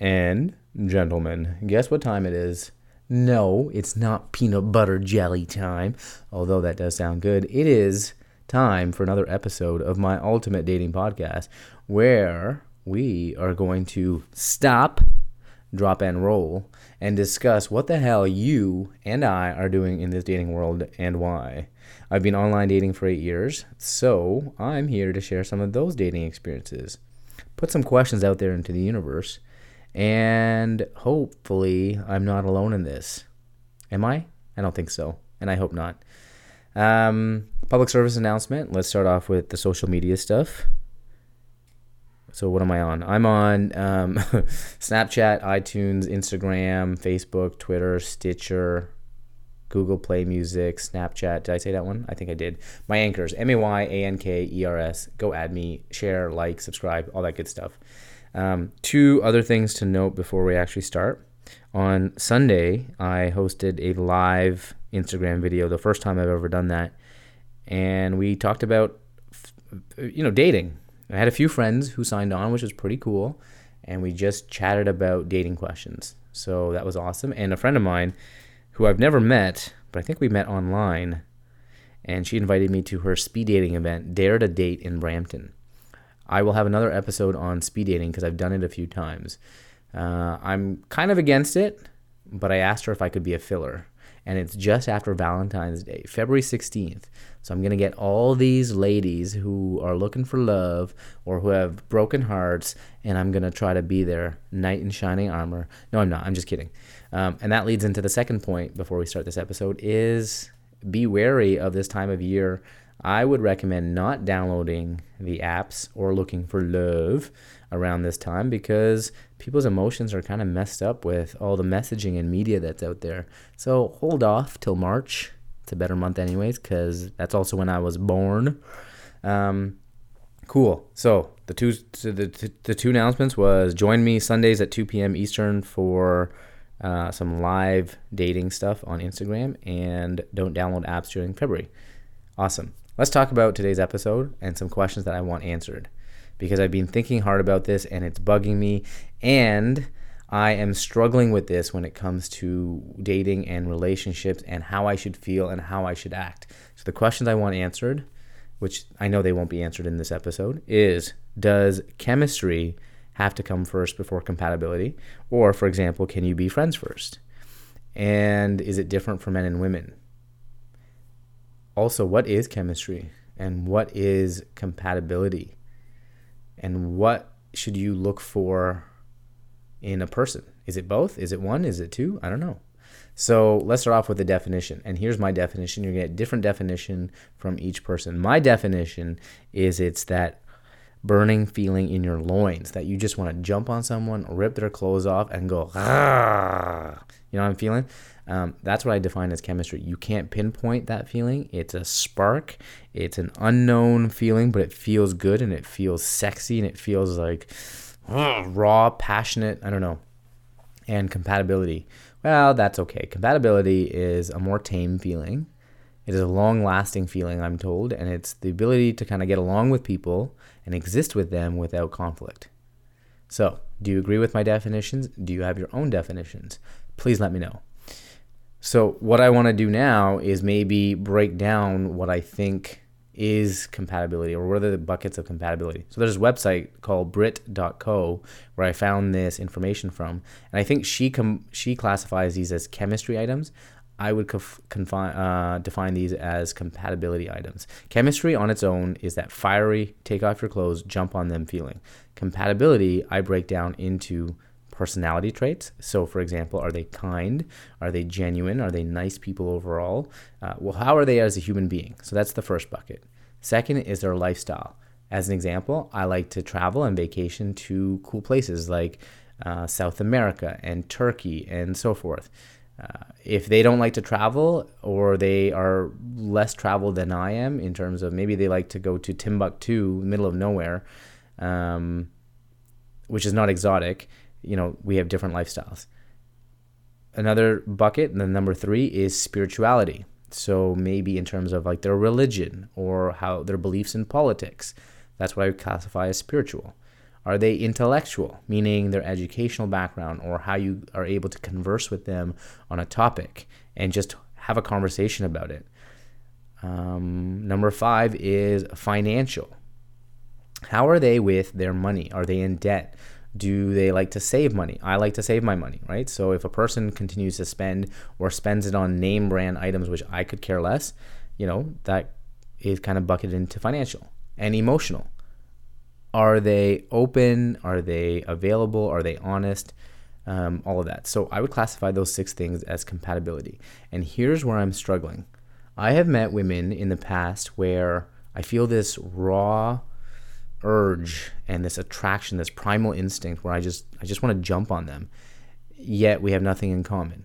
and gentlemen, guess what time it is? No, it's not peanut butter jelly time, although that does sound good. It is time for another episode of my Ultimate Dating Podcast where we are going to stop, drop, and roll and discuss what the hell you and I are doing in this dating world and why. I've been online dating for eight years, so I'm here to share some of those dating experiences. Put some questions out there into the universe, and hopefully, I'm not alone in this. Am I? I don't think so, and I hope not. Um, public service announcement. Let's start off with the social media stuff. So what am I on? I'm on um, Snapchat, iTunes, Instagram, Facebook, Twitter, Stitcher, Google Play Music, Snapchat. Did I say that one? I think I did. Mayankers, M A Y A N K E R S. Go add me, share, like, subscribe, all that good stuff. Um, two other things to note before we actually start. On Sunday, I hosted a live Instagram video, the first time I've ever done that, and we talked about, you know, dating. I had a few friends who signed on, which was pretty cool, and we just chatted about dating questions. So that was awesome. And a friend of mine, who I've never met, but I think we met online, and she invited me to her speed dating event, Dare to Date in Brampton. I will have another episode on speed dating because I've done it a few times. Uh, I'm kind of against it, but I asked her if I could be a filler. And it's just after Valentine's Day, February 16th. So I'm going to get all these ladies who are looking for love or who have broken hearts, and I'm going to try to be their knight in shining armor. No, I'm not. I'm just kidding. Um, and that leads into the second point before we start this episode is be wary of this time of year. I would recommend not downloading the apps or looking for love around this time because people's emotions are kind of messed up with all the messaging and media that's out there. So hold off till March. It's a better month, anyways, because that's also when I was born. Um, cool. So the two the, the two announcements was join me Sundays at 2 p.m. Eastern for uh, some live dating stuff on Instagram, and don't download apps during February. Awesome. Let's talk about today's episode and some questions that I want answered because I've been thinking hard about this and it's bugging me. And I am struggling with this when it comes to dating and relationships and how I should feel and how I should act. So, the questions I want answered, which I know they won't be answered in this episode, is Does chemistry have to come first before compatibility? Or, for example, can you be friends first? And is it different for men and women? Also, what is chemistry and what is compatibility? And what should you look for in a person? Is it both? Is it one? Is it two? I don't know. So let's start off with the definition. And here's my definition. You're going to get different definition from each person. My definition is it's that burning feeling in your loins that you just want to jump on someone, rip their clothes off, and go. You know what I'm feeling? Um, that's what I define as chemistry. You can't pinpoint that feeling. It's a spark. It's an unknown feeling, but it feels good and it feels sexy and it feels like raw, passionate. I don't know. And compatibility. Well, that's okay. Compatibility is a more tame feeling. It is a long lasting feeling, I'm told, and it's the ability to kind of get along with people and exist with them without conflict. So, do you agree with my definitions? Do you have your own definitions? Please let me know. So, what I want to do now is maybe break down what I think is compatibility or what are the buckets of compatibility. So, there's a website called Brit.co where I found this information from, and I think she com- she classifies these as chemistry items. I would conf- confine, uh, define these as compatibility items. Chemistry on its own is that fiery, take off your clothes, jump on them feeling. Compatibility, I break down into personality traits. So, for example, are they kind? Are they genuine? Are they nice people overall? Uh, well, how are they as a human being? So, that's the first bucket. Second is their lifestyle. As an example, I like to travel and vacation to cool places like uh, South America and Turkey and so forth. Uh, if they don't like to travel or they are less traveled than I am in terms of maybe they like to go to Timbuktu, middle of nowhere, um, which is not exotic, you know, we have different lifestyles. Another bucket, the number three, is spirituality. So maybe in terms of like their religion or how their beliefs in politics. That's what I would classify as spiritual. Are they intellectual, meaning their educational background or how you are able to converse with them on a topic and just have a conversation about it? Um, number five is financial. How are they with their money? Are they in debt? Do they like to save money? I like to save my money, right? So if a person continues to spend or spends it on name brand items, which I could care less, you know, that is kind of bucketed into financial and emotional. Are they open? Are they available? Are they honest? Um, all of that. So I would classify those six things as compatibility. And here's where I'm struggling. I have met women in the past where I feel this raw urge and this attraction, this primal instinct where I just I just want to jump on them. Yet we have nothing in common.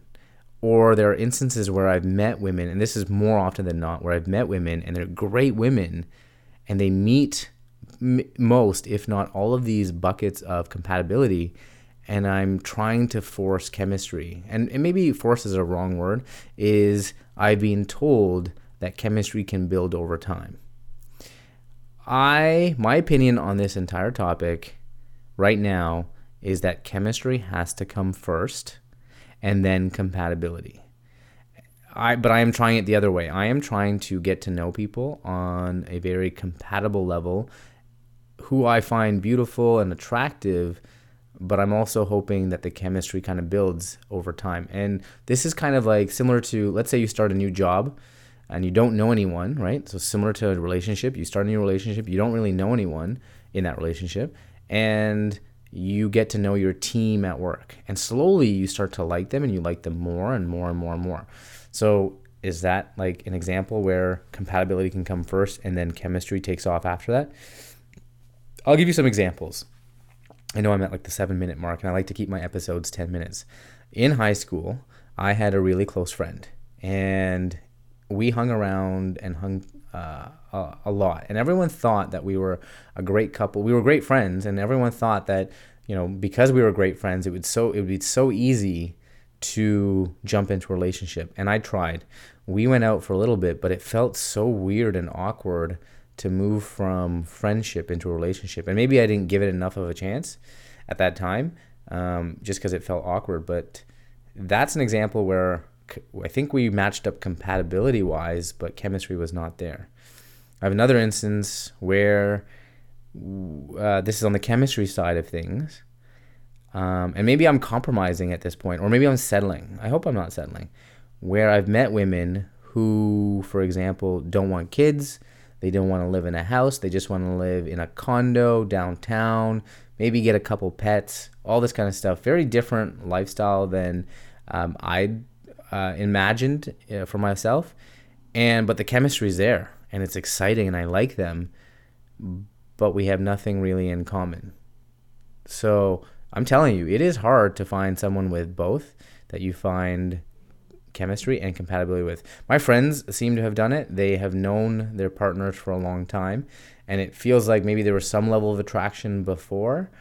Or there are instances where I've met women, and this is more often than not, where I've met women and they're great women, and they meet m- most, if not all, of these buckets of compatibility, and I'm trying to force chemistry. And, and maybe force is a wrong word. Is I've been told that chemistry can build over time. I my opinion on this entire topic right now is that chemistry has to come first and then compatibility. I but I am trying it the other way. I am trying to get to know people on a very compatible level who I find beautiful and attractive, but I'm also hoping that the chemistry kind of builds over time. And this is kind of like similar to let's say you start a new job and you don't know anyone, right? So similar to a relationship, you start a new relationship, you don't really know anyone in that relationship, and you get to know your team at work. And slowly you start to like them and you like them more and more and more and more. So is that like an example where compatibility can come first and then chemistry takes off after that? I'll give you some examples. I know I'm at like the seven minute mark and I like to keep my episodes 10 minutes. In high school, I had a really close friend and we hung around and hung uh, a, a, lot, and everyone thought that we were a great couple. We were great friends, and everyone thought that you know because we were great friends, it would so it would be so easy to jump into a relationship. And I tried. We went out for a little bit, but it felt so weird and awkward to move from friendship into a relationship. And maybe I didn't give it enough of a chance at that time, um, just because it felt awkward. But that's an example where I think we matched up compatibility wise, but chemistry was not there. I have another instance where uh, this is on the chemistry side of things. Um, and maybe I'm compromising at this point, or maybe I'm settling. I hope I'm not settling. Where I've met women who, for example, don't want kids, they don't want to live in a house, they just want to live in a condo downtown, maybe get a couple pets, all this kind of stuff. Very different lifestyle than um, I'd uh, imagined uh, for myself, and but the chemistry is there and it's exciting and I like them, but we have nothing really in common. So I'm telling you, it is hard to find someone with both that you find chemistry and compatibility with. My friends seem to have done it. They have known their partners for a long time, and it feels like maybe there was some level of attraction before.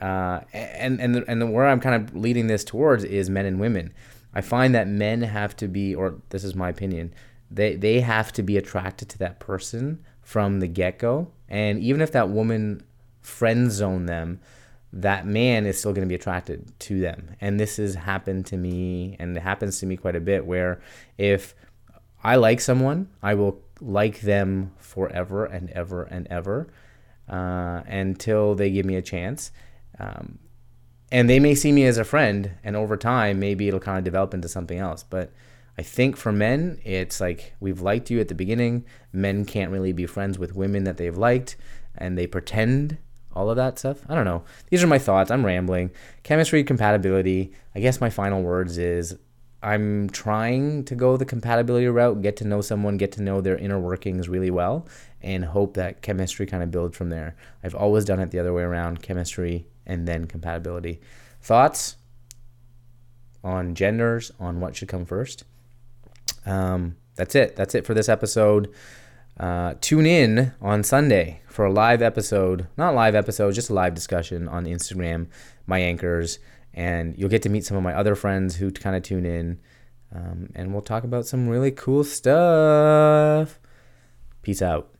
Uh, and and and the, where I'm kind of leading this towards is men and women. I find that men have to be, or this is my opinion, they they have to be attracted to that person from the get go, and even if that woman friend zone them, that man is still going to be attracted to them. And this has happened to me, and it happens to me quite a bit. Where if I like someone, I will like them forever and ever and ever uh, until they give me a chance. Um, and they may see me as a friend and over time maybe it'll kind of develop into something else. But i think for men it's like we've liked you at the beginning. Men can't really be friends with women that they've liked and they pretend all of that stuff. I don't know. These are my thoughts. I'm rambling. Chemistry compatibility. I guess my final words is i'm trying to go the compatibility route get to know someone get to know their inner workings really well and hope that chemistry kind of builds from there. I've always done it the other way around. Chemistry and then compatibility. Thoughts on genders, on what should come first? Um, that's it. That's it for this episode. Uh, tune in on Sunday for a live episode, not live episode, just a live discussion on Instagram, Mayankers, and you'll get to meet some of my other friends who kind of tune in, um, and we'll talk about some really cool stuff. Peace out.